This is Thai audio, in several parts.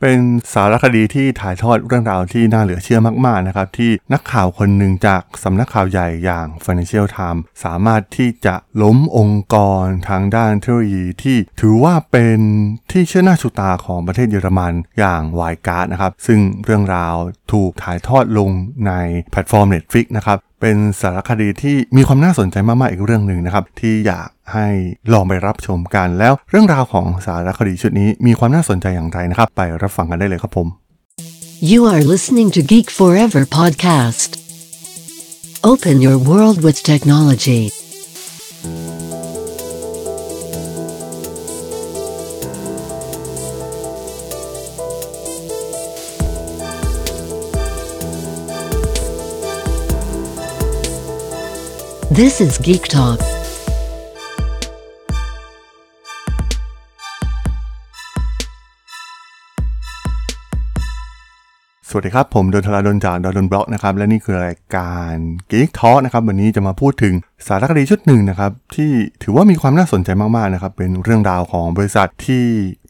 เป็นสารคดีที่ถ่ายทอดเรื่องราวที่น่าเหลือเชื่อมากๆนะครับ ที่นักข่าวคนหนึ่งจากสำนักข่าวใหญ่อย่าง Financial Times สามารถที่จะล้มองค์กรทางด้านเทคโนโลยีที่ถือว่าเป็นที่เชื่อหน้าชูตาของประเทศเยอรมันอย่างวายการ์ดนะครับ ซึ่งเรื่องราวถูกถ่ายทอดลงในแพลตฟอร์ม Netflix นะครับ เป็นสารคดีที่มีความน่าสนใจมากๆอีกเรื่องหนึ่งนะครับ ที่อยากให้ลองไปรับชมกันแล้วเรื่องราวของสารคดีชุดนี้มีความน่าสนใจอย่างไรนะครับ ไปรับฟังกันได้เลยครับผม You are listening to Geek Forever podcast. Open your world with technology. This is Geek Talk. สวัสดีครับ ผมดนทราดนจากดนบล็อกนะครับ และนี่คือรายการ Geek Talk นะครับ วันนี้จะมาพูดถึงสารคดีชุดหนึ่งนะครับ ที่ถือว่ามีความน่าสนใจมาก ๆ นะครับ เป็นเรื่องราวของบริษัทที่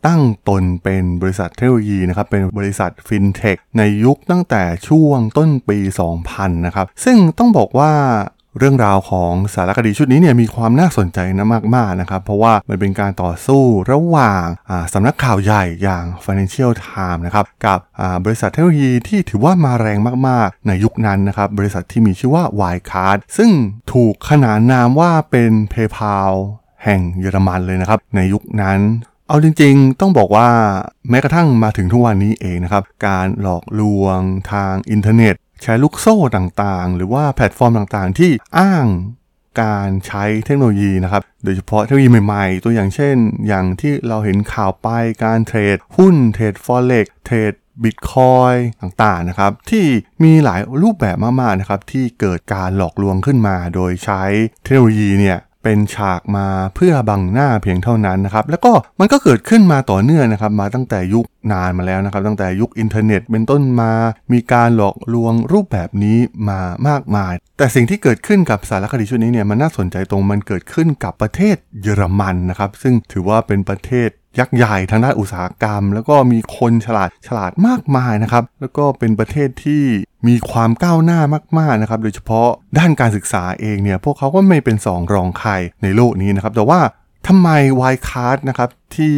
ตั้งตนเป็นบริษัทเทคโนโลยีนะครับ เป็นบริษัทฟินเทคในยุคตั้งแต่ช่วงต้นปี 2000 นะครับ ซึ่งต้องบอกว่า เรื่องราวของสารคดีชุดนี้เนี่ยมีความน่าสนใจนะมากๆนะครับ เพราะว่ามันเป็นการต่อสู้ระหว่างสำนักข่าวใหญ่อย่าง Financial Times นะครับกับบริษัทเทคโนโลยีที่ถือว่ามาแรงมากๆ ในยุคนั้นนะครับบริษัทที่มีชื่อว่า Wirecard ซึ่งถูกขนานนามว่าเป็น PayPal แห่งเยอรมันเลยนะครับ ในยุคนั้นเอาจริงๆ ต้องบอกว่าแม้กระทั่งมาถึงทุกวันนี้เองนะครับ การหลอกลวงทางอินเทอร์เน็ต ใช้ลูกโซ่ต่างๆ หรือว่าแพลตฟอร์มต่างๆ ที่อ้างการใช้เทคโนโลยีนะครับ โดยเฉพาะเทคโนโลยีใหม่ๆ ตัวอย่างเช่น อย่างที่เราเห็นข่าวไปการเทรดหุ้นเทรด Forex เทรดบิตคอยต่างๆนะครับ ที่มีหลายรูปแบบมากๆนะครับ ที่เกิดการหลอกลวงขึ้นมา โดยใช้เทคโนโลยีเนี่ยเป็นฉากมาเพื่อบังหน้าเพียงเท่านั้นนะครับ แล้วก็มันก็เกิดขึ้นมาต่อเนื่องนะครับ มาตั้งแต่ยุคนานมาแล้วนะครับ ตั้งแต่ยุคอินเทอร์เน็ตเป็นต้นมา มีการหลอกลวงรูปแบบนี้มามากมาย แต่สิ่งที่เกิดขึ้นกับสารคดีชุดนี้เนี่ยมันน่าสนใจตรงมันเกิดขึ้นกับประเทศเยอรมันนะครับ ซึ่งถือว่าเป็นประเทศยักษ์ใหญ่ทางด้านอุตสาหกรรม แล้วก็มีคนฉลาดฉลาดมากมายนะครับ แล้วก็เป็นประเทศที่มีความก้าวหน้ามากๆนะครับ โดยเฉพาะด้านการศึกษาเองเนี่ยพวกเขาก็ไม่เป็นสองรองใครในโลกนี้นะครับ แต่ว่า ทำไม Wirecard นะครับที่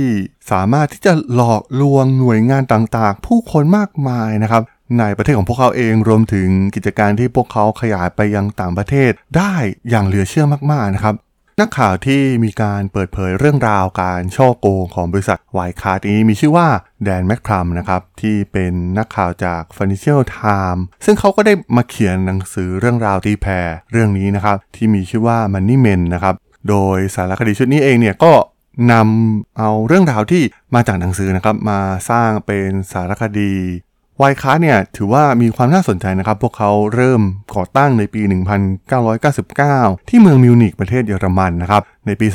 สามารถที่จะหลอกลวงหน่วยงานต่างๆ ผู้คนมากมายนะครับในประเทศของพวกเขาเองรวมถึงกิจการที่พวกเขาขยายไปยังต่างประเทศได้อย่างเหลือเชื่อมากๆนะครับนักข่าวที่มีการเปิดเผยเรื่องราวการฉ้อโกงของบริษัท Wirecard นี้มีชื่อว่า Dan McCrum นะครับที่เป็นนักข่าวจาก Financial Times ซึ่งเขาก็ได้มาเขียนหนังสือเรื่องราวตีแผ่เรื่องนี้นะครับที่มีชื่อว่า Money Men นะครับ โดยสารคดีชุดนี้เองเนี่ยก็นำเอาเรื่องราวที่มาจากหนังสือนะครับมาสร้างเป็นสารคดี วายคาเนี่ยถือว่ามีความน่าสนใจนะครับ พวกเขาเริ่มก่อตั้งในปี 1999 ที่เมืองมิวนิกประเทศเยอรมันนะครับ ในปี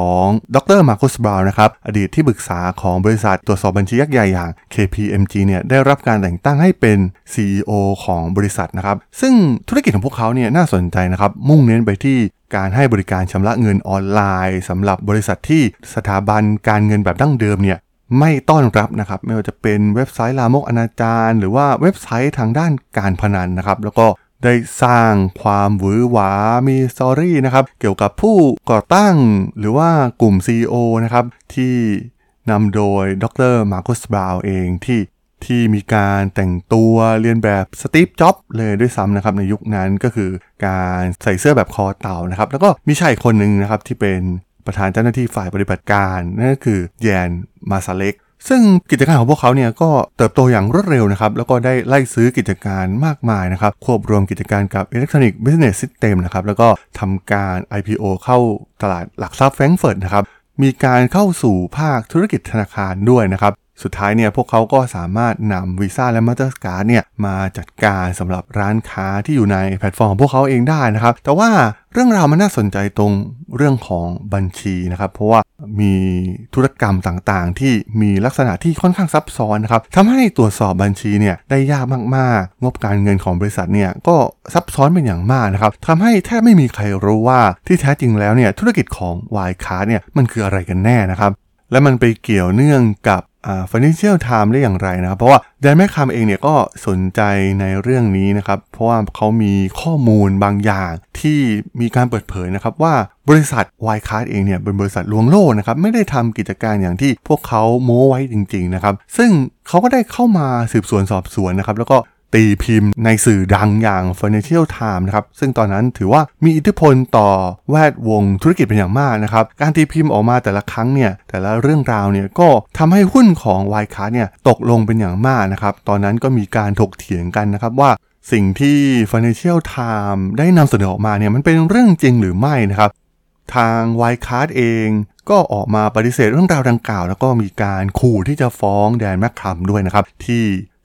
2002 ดรมาร์คุสบราวนะครับ อดีตที่ปรึกษาของบริษัทตรวจสอบบัญชียักษ์ใหญ่อย่าง KPMG เนี่ยได้รับการแต่งตั้งให้เป็น CEO ของบริษัทนะครับ ซึ่งธุรกิจของพวกเขาเนี่ยน่าสนใจนะครับ มุ่งเน้นไปที่การให้บริการชำระเงินออนไลน์สำหรับบริษัทที่สถาบันการเงินแบบดั้งเดิมเนี่ย ไม่ต้อนรับนะครับไม่ว่าจะเป็นเว็บไซต์ลามกอนาจารหรือว่าเว็บไซต์ทางด้านการพนันนะครับแล้วก็ได้สร้างความหวือหวา มีสตอรี่นะครับ เกี่ยวกับผู้ก่อตั้งหรือว่ากลุ่ม CEO นะครับ ที่นำโดยดรมาร์คุสบราวเองที่ที่มีการแต่งตัวเรียนแบบสตีฟจ็อบเลยด้วยซ้ำนะครับ ในยุคนั้นก็คือการใส่เสื้อแบบคอเต่านะครับ แล้วก็มีชายคนหนึ่งนะครับที่เป็น ประธานเจ้าหน้าที่ฝ่ายปฏิบัติการนั่นก็คือแยนมาซาเล็กซึ่งกิจการของพวกเขาเนี่ยก็เติบโตอย่างรวดเร็วนะครับ แล้วก็ได้ไล่ซื้อกิจการมากมายนะครับ ควบรวมกิจการกับ Electronic Business System นะครับ แล้วก็ทำการ IPO เข้าตลาดหลักทรัพย์แฟรงก์เฟิร์ตนะครับ มีการเข้าสู่ภาคธุรกิจธนาคารด้วยนะครับ สุดท้ายเนี่ยพวกเขาก็สามารถนำวีซ่าและมาสเตอร์การ์ดเนี่ยมาจัดการสำหรับร้านค้าที่อยู่ในแพลตฟอร์มของพวกเขาเองได้นะครับ แต่ว่าเรื่องราวมันน่าสนใจตรงเรื่องของบัญชีนะครับ เพราะว่ามีธุรกรรมต่างๆ ที่มีลักษณะที่ค่อนข้างซับซ้อนนะครับทำให้ตรวจสอบบัญชีเนี่ยได้ยากมากๆ งบการเงินของบริษัทเนี่ยก็ซับซ้อนเป็นอย่างมากนะครับทำให้แทบไม่มีใครรู้ว่าที่แท้จริงแล้วเนี่ยธุรกิจของ Wirecard เนี่ยมันคืออะไรกันแน่นะครับและมันไปเกี่ยวเนื่องกับ Financial Times ได้อย่างไรนะครับ เพราะว่า Dan McCrum เองเนี่ยก็สนใจในเรื่องนี้นะครับ เพราะว่าเขามีข้อมูลบางอย่างที่มีการเปิดเผยนะครับว่าบริษัท Wirecard เองเนี่ยเป็นบริษัทลวงโลกนะครับไม่ได้ทำกิจการอย่างที่พวกเขาโม้ไว้จริงๆนะครับซึ่งเขาก็ได้เข้ามาสืบสวนสอบสวนนะครับแล้วก็ ตีพิมพ์ในสื่อดังอย่าง Financial Times นะครับ ซึ่งตอนนั้นถือว่ามีอิทธิพลต่อแวดวงธุรกิจเป็นอย่างมากนะครับ การตีพิมพ์ออกมาแต่ละครั้งเนี่ย แต่ละเรื่องราวเนี่ยก็ทำให้หุ้นของ Wirecard เนี่ยตกลงเป็นอย่างมากนะครับ ตอนนั้นก็มีการถกเถียงกันนะครับว่าสิ่งที่ Financial Times ได้นำเสนอออกมาเนี่ยมันเป็นเรื่องจริงหรือไม่นะครับ ทาง Wirecard เองก็ออกมาปฏิเสธเรื่องราวดังกล่าว แล้วก็มีการขู่ที่จะฟ้องแดนแมคคัมด้วยนะครับ ที่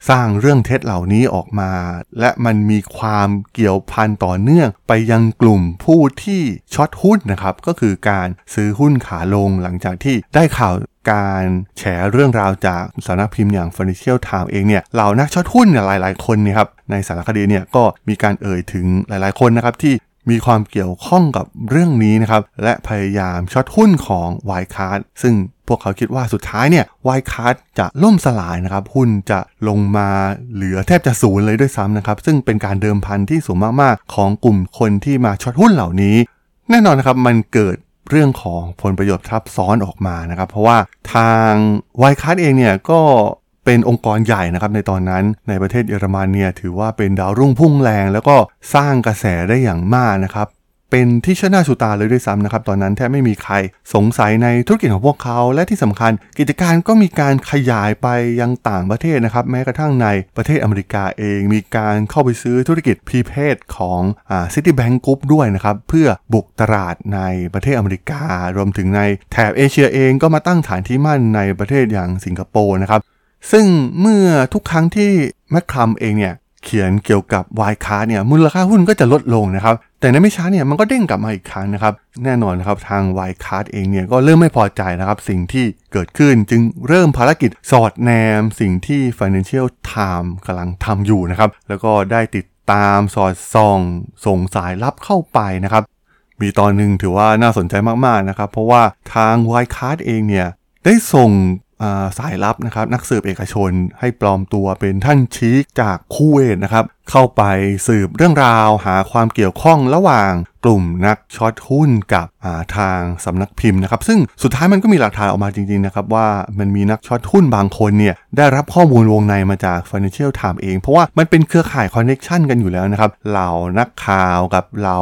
สร้างเรื่องเท็จเหล่านี้ออกมา และมันมีความเกี่ยวพันต่อเนื่องไปยังกลุ่มผู้ที่ช็อตหุ้นนะครับก็คือการซื้อหุ้นขาลงหลังจากที่ได้ข่าวการแฉเรื่องราวจากสำนักพิมพ์อย่าง Financial Times เองเนี่ยเหล่านักช็อตหุ้นเนี่ยหลาย ๆ คนเนี่ยครับในสารคดีเนี่ยก็มีการเอ่ยถึงหลาย ๆ คนนะครับที่ มีความเกี่ยวข้องกับเรื่องนี้นะครับ และพยายาม short หุ้นของ Wirecard ซึ่งพวกเขาคิดว่าสุดท้ายเนี่ย Wirecard จะล่มสลายนะครับ หุ้นจะลงมาเหลือแทบจะศูนย์เลยด้วยซ้ำนะครับ ซึ่งเป็นการเดิมพันที่สูงมากๆ ของกลุ่มคนที่มา short หุ้นเหล่านี้ แน่นอนนะครับมันเกิดเรื่องของผลประโยชน์ทับซ้อนออกมานะครับ เพราะว่าทาง Wirecard เองเนี่ยก็ เป็นองค์กรใหญ่นะครับในตอนนั้นในประเทศเยอรมันเนี่ยถือว่าเป็นดาวรุ่งพุ่งแรง แล้วก็สร้างกระแสได้อย่างมากนะครับเป็นที่เชิดหน้าชูตาเลยด้วยซ้ำนะครับตอนนั้นแทบไม่มีใครสงสัยในธุรกิจของพวกเขา และที่สำคัญกิจการก็มีการขยายไปยังต่างประเทศนะครับแม้กระทั่งในประเทศอเมริกาเอง มีการเข้าไปซื้อธุรกิจพีเพศของอ่าซิตี้แบงก์กรุ๊ปด้วยนะครับเพื่อบุกตลาดในประเทศอเมริกา รวมถึงในแถบเอเชียเองก็มาตั้งฐานที่มั่นในประเทศอย่างสิงคโปร์นะครับ ซึ่งเมื่อทุกครั้งที่แมคคัมเองเนี่ยเขียนเกี่ยวกับวายคาเนี่ยมูลค่าหุ้นก็จะลดลงนะครับแต่ในไม่ช้าเนี่ยมันก็เด้งกลับมาอีกครั้งนะครับแน่นอนนครับทางวายคาร์เองเนี่ยก็เริ่มไม่พอใจนะครับสิ่งที่เกิดขึ้นจึงเริ่มภารกิจสอดแนมสิ่งที่ Financial Times กำลังทำอยู่นะครับแล้วก็ได้ติดตามสอดส่องส่งสายลับเข้าไปนะครับมีตอนหนึ่งถือว่าน่าสนใจมากๆนะครับเพราะว่าทาง Wirecard เองเนี่ยได้ส่ง สายลับนะครับนักสืบเอกชนให้ปลอมตัวเป็นท่านชีคจากคูเวตนะครับเข้าไปสืบเรื่องราวหาความเกี่ยวข้องระหว่างกลุ่มนัก short หุ้นกับทางสำนักพิมพ์นะครับ ซึ่งสุดท้ายมันก็มีหลักฐานออกมาจริงๆนะครับว่ามันมีนัก short หุ้นบางคนเนี่ยได้รับข้อมูลวงในมาจาก Financial Times เอง เพราะว่ามันเป็นเครือข่าย connection กันอยู่แล้วนะครับเหล่านักข่าวกับเรา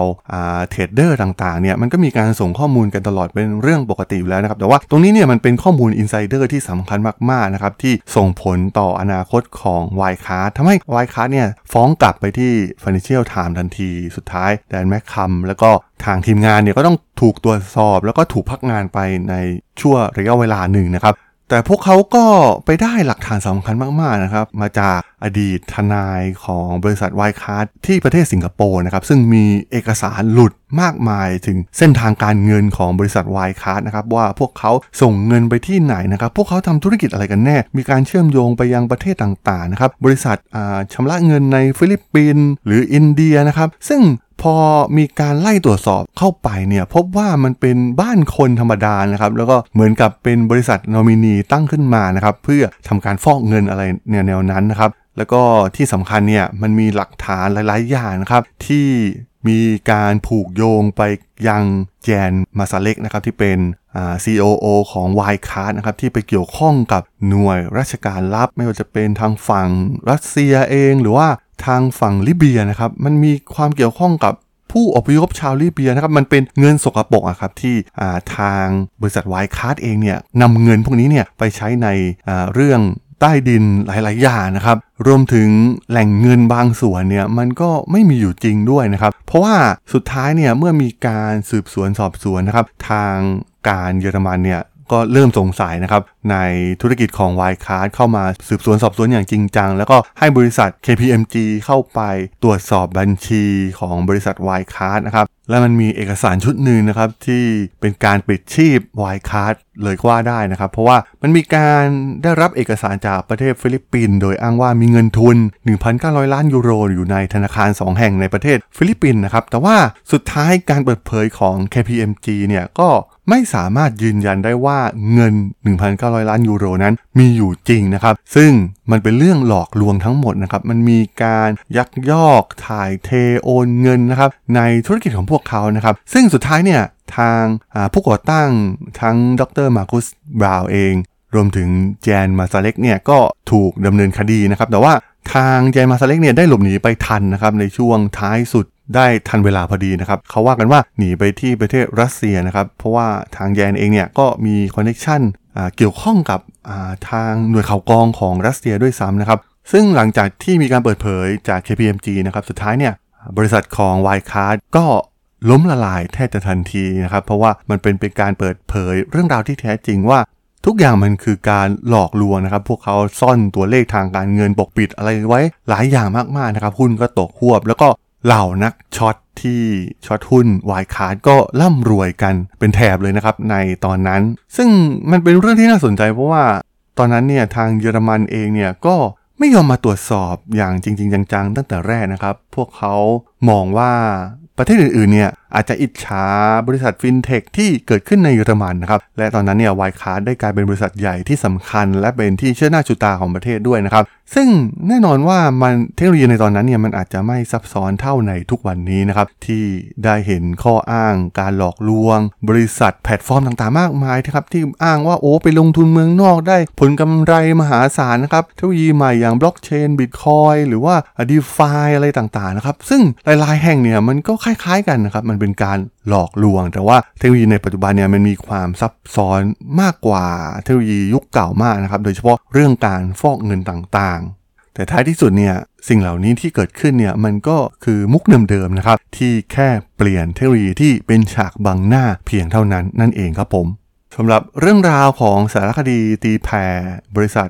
trader ต่างๆเนี่ยมันก็มีการส่งข้อมูลกันตลอดเป็นเรื่องปกติอยู่แล้วนะครับแต่ว่าตรงนี้เนี่ยมันเป็นข้อมูล insider ที่สำคัญมากๆนะครับที่ส่งผลต่ออนาคตของ Wirecard ทำให้ Wirecard เนี่ยฟ้องกลับไปที่ Financial Times ทันที สุดท้าย Dan McCrum แล้วก็ทางทีมงานเนี่ยก็ต้องถูกตรวจสอบ แล้วก็ถูกพักงานไปในช่วงระยะเวลาหนึ่งนะครับ แต่พวกเขาก็ไปได้หลักฐานสำคัญมากๆนะครับ มาจากอดีตทนายของบริษัท Wirecard ที่ประเทศสิงคโปร์นะครับ ซึ่งมีเอกสารหลุดมากมายถึงเส้นทางการเงินของบริษัท Wirecard นะครับ ว่าพวกเขาส่งเงินไปที่ไหนนะครับ พวกเขาทำธุรกิจอะไรกันแน่ มีการเชื่อมโยงไปยังประเทศต่างๆนะครับ บริษัทชำระเงินในฟิลิปปินส์หรืออินเดียนะครับ ซึ่ง พอมีการไล่ตรวจสอบเข้าไปเนี่ยพบว่ามันเป็นบ้านคนธรรมดานะครับแล้วก็เหมือนกับเป็นบริษัทนอมินีตั้งขึ้นมานะครับเพื่อทำการฟอกเงินอะไรแนวๆนั้นนะครับแล้วก็ที่สำคัญเนี่ยมันมีหลักฐานหลายๆอย่างนะครับที่มีการผูกโยงไปยังแจนมาซาเล็กนะครับที่เป็น COO ของ y c a r d นะครับที่ไปเกี่ยวข้องกับหน่วยราชการลับ ไม่ว่าจะเป็นทางฝั่งรัสเซียเอง หรือว่า ทางฝั่งลิเบียนะครับมันมีความเกี่ยวข้องกับผู้อพยพชาวลิเบียนะครับมันเป็นเงินสกปรกอะครับที่ทางบริษัทไวคาร์ดเองเนี่ยนำเงินพวกนี้เนี่ยไปใช้ในเรื่องใต้ดินหลาย ๆ อย่างนะครับ รวมถึงแหล่งเงินบางส่วนเนี่ยมันก็ไม่มีอยู่จริงด้วยนะครับ เพราะว่าสุดท้ายเนี่ยเมื่อมีการสืบสวนสอบสวนนะครับ ทางการเยอรมันเนี่ย ก็เริ่มสงสัยนะครับในธุรกิจของวายคาร์เข้ามาสืบสวนสอบสวนอย่างจริงจัง แล้วก็ให้บริษัท KPMG เข้าไปตรวจสอบบัญชีของบริษัทวายคาร์นะครับ และมันมีเอกสารชุดหนึ่งนะครับที่เป็นการปิดชีพ Wirecard เลยก็ว่าได้นะครับ เพราะว่ามันมีการได้รับเอกสารจากประเทศฟิลิปปินส์โดยอ้างว่ามีเงินทุน 1,900 ล้านยูโรอยู่ในธนาคาร 2 แห่งในประเทศฟิลิปปินส์นะครับ แต่ว่าสุดท้ายการเปิดเผยของ KPMG เนี่ยก็ไม่สามารถยืนยันได้ว่าเงิน 1,900 ล้านยูโรนั้นมีอยู่จริงนะครับ ซึ่งมันเป็นเรื่องหลอกลวงทั้งหมดนะครับ มันมีการยักยอกถ่ายเทโอนเงินนะครับในธุรกิจของพวกเขานะครับ ซึ่งสุดท้ายเนี่ยทางผู้ก่อตั้งทั้งดร.มาร์คุสบราวน์เอง รวมถึงแจนมาซาเล็กเนี่ยก็ถูกดำเนินคดีนะครับ แต่ว่าทางแจนมาซาเล็กเนี่ยได้หลบหนีไปทันนะครับในช่วงท้ายสุดได้ทันเวลาพอดีนะครับเขาว่ากันว่าหนีไปที่ประเทศรัสเซียนะครับ เพราะว่าทางแยนเองเนี่ยก็มี connection เกี่ยวข้องกับทางหน่วยข่าวกรองของรัสเซียด้วยซ้ำนะครับ ซึ่งหลังจากที่มีการเปิดเผยจาก KPMG นะครับ สุดท้ายเนี่ยบริษัทของ w i c a r d ก็ล้มละลายแทบจะทันทีนะครับ เพราะว่ามันเป็นเป็นการเปิดเผยเรื่องราวที่แท้จริงว่าทุกอย่างมันคือการหลอกลวงนะครับ พวกเขาซ่อนตัวเลขทางการเงินปกปิดอะไรไว้หลายอย่างมากๆนะครับหุ้นก็ตกฮวบ แล้วก็เหล่านัก short ที่ short หุ้น Wirecard ก็ร่ำรวยกันเป็นแถบเลยนะครับในตอนนั้น ซึ่งมันเป็นเรื่องที่น่าสนใจเพราะว่าตอนนั้นเนี่ยทางเยอรมันเองเนี่ยก็ไม่ยอมมาตรวจสอบอย่างจริง ๆ จังๆ ตั้งแต่แรกนะครับ พวกเขามองว่า ประเทศอื่นๆเนี่ยอาจจะอิจฉาบริษัทฟินเทคที่เกิดขึ้นในเยอรมันนะครับและตอนนั้นเนี่ยวายคาร์ได้กลายเป็นบริษัทใหญ่ที่สำคัญ และเป็นที่เชื่อหน้าชูตาของประเทศด้วยนะครับซึ่งแน่นอนว่ามันเทคโนโลยีในตอนนั้นเนี่ยมันอาจจะไม่ซับซ้อนเท่าในทุกวันนี้นะครับที่ได้เห็นข้ออ้างการหลอกลวง บริษัทแพลตฟอร์มต่างๆมากมายนะครับที่อ้างว่าโอ้ไปลงทุนเมืองนอกได้ผลกำไรมหาศาลนะครับเทคโนโลยีใหม่อย่างบล็อกเชนบิตคอยน์หรือว่า DeFi อะไรต่างๆนะครับซึ่งหลายๆแห่งเนี่ยมันก็คล้ายๆกันนะครับ มันเป็นการหลอกลวง แต่ว่าเทคโนโลยีในปัจจุบันเนี่ยมันมีความซับซ้อนมากกว่าเทคโนโลยียุคเก่ามากนะครับ โดยเฉพาะเรื่องการฟอกเงินต่างๆ แต่ท้ายที่สุดเนี่ยสิ่งเหล่านี้ที่เกิดขึ้นเนี่ยมันก็คือมุกเดิมๆนะครับที่แค่เปลี่ยนเทคโนโลยีที่เป็นฉากบังหน้าเพียงเท่านั้นนั่นเองครับผมสำหรับเรื่องราวของสารคดีตีแผ่บริษัท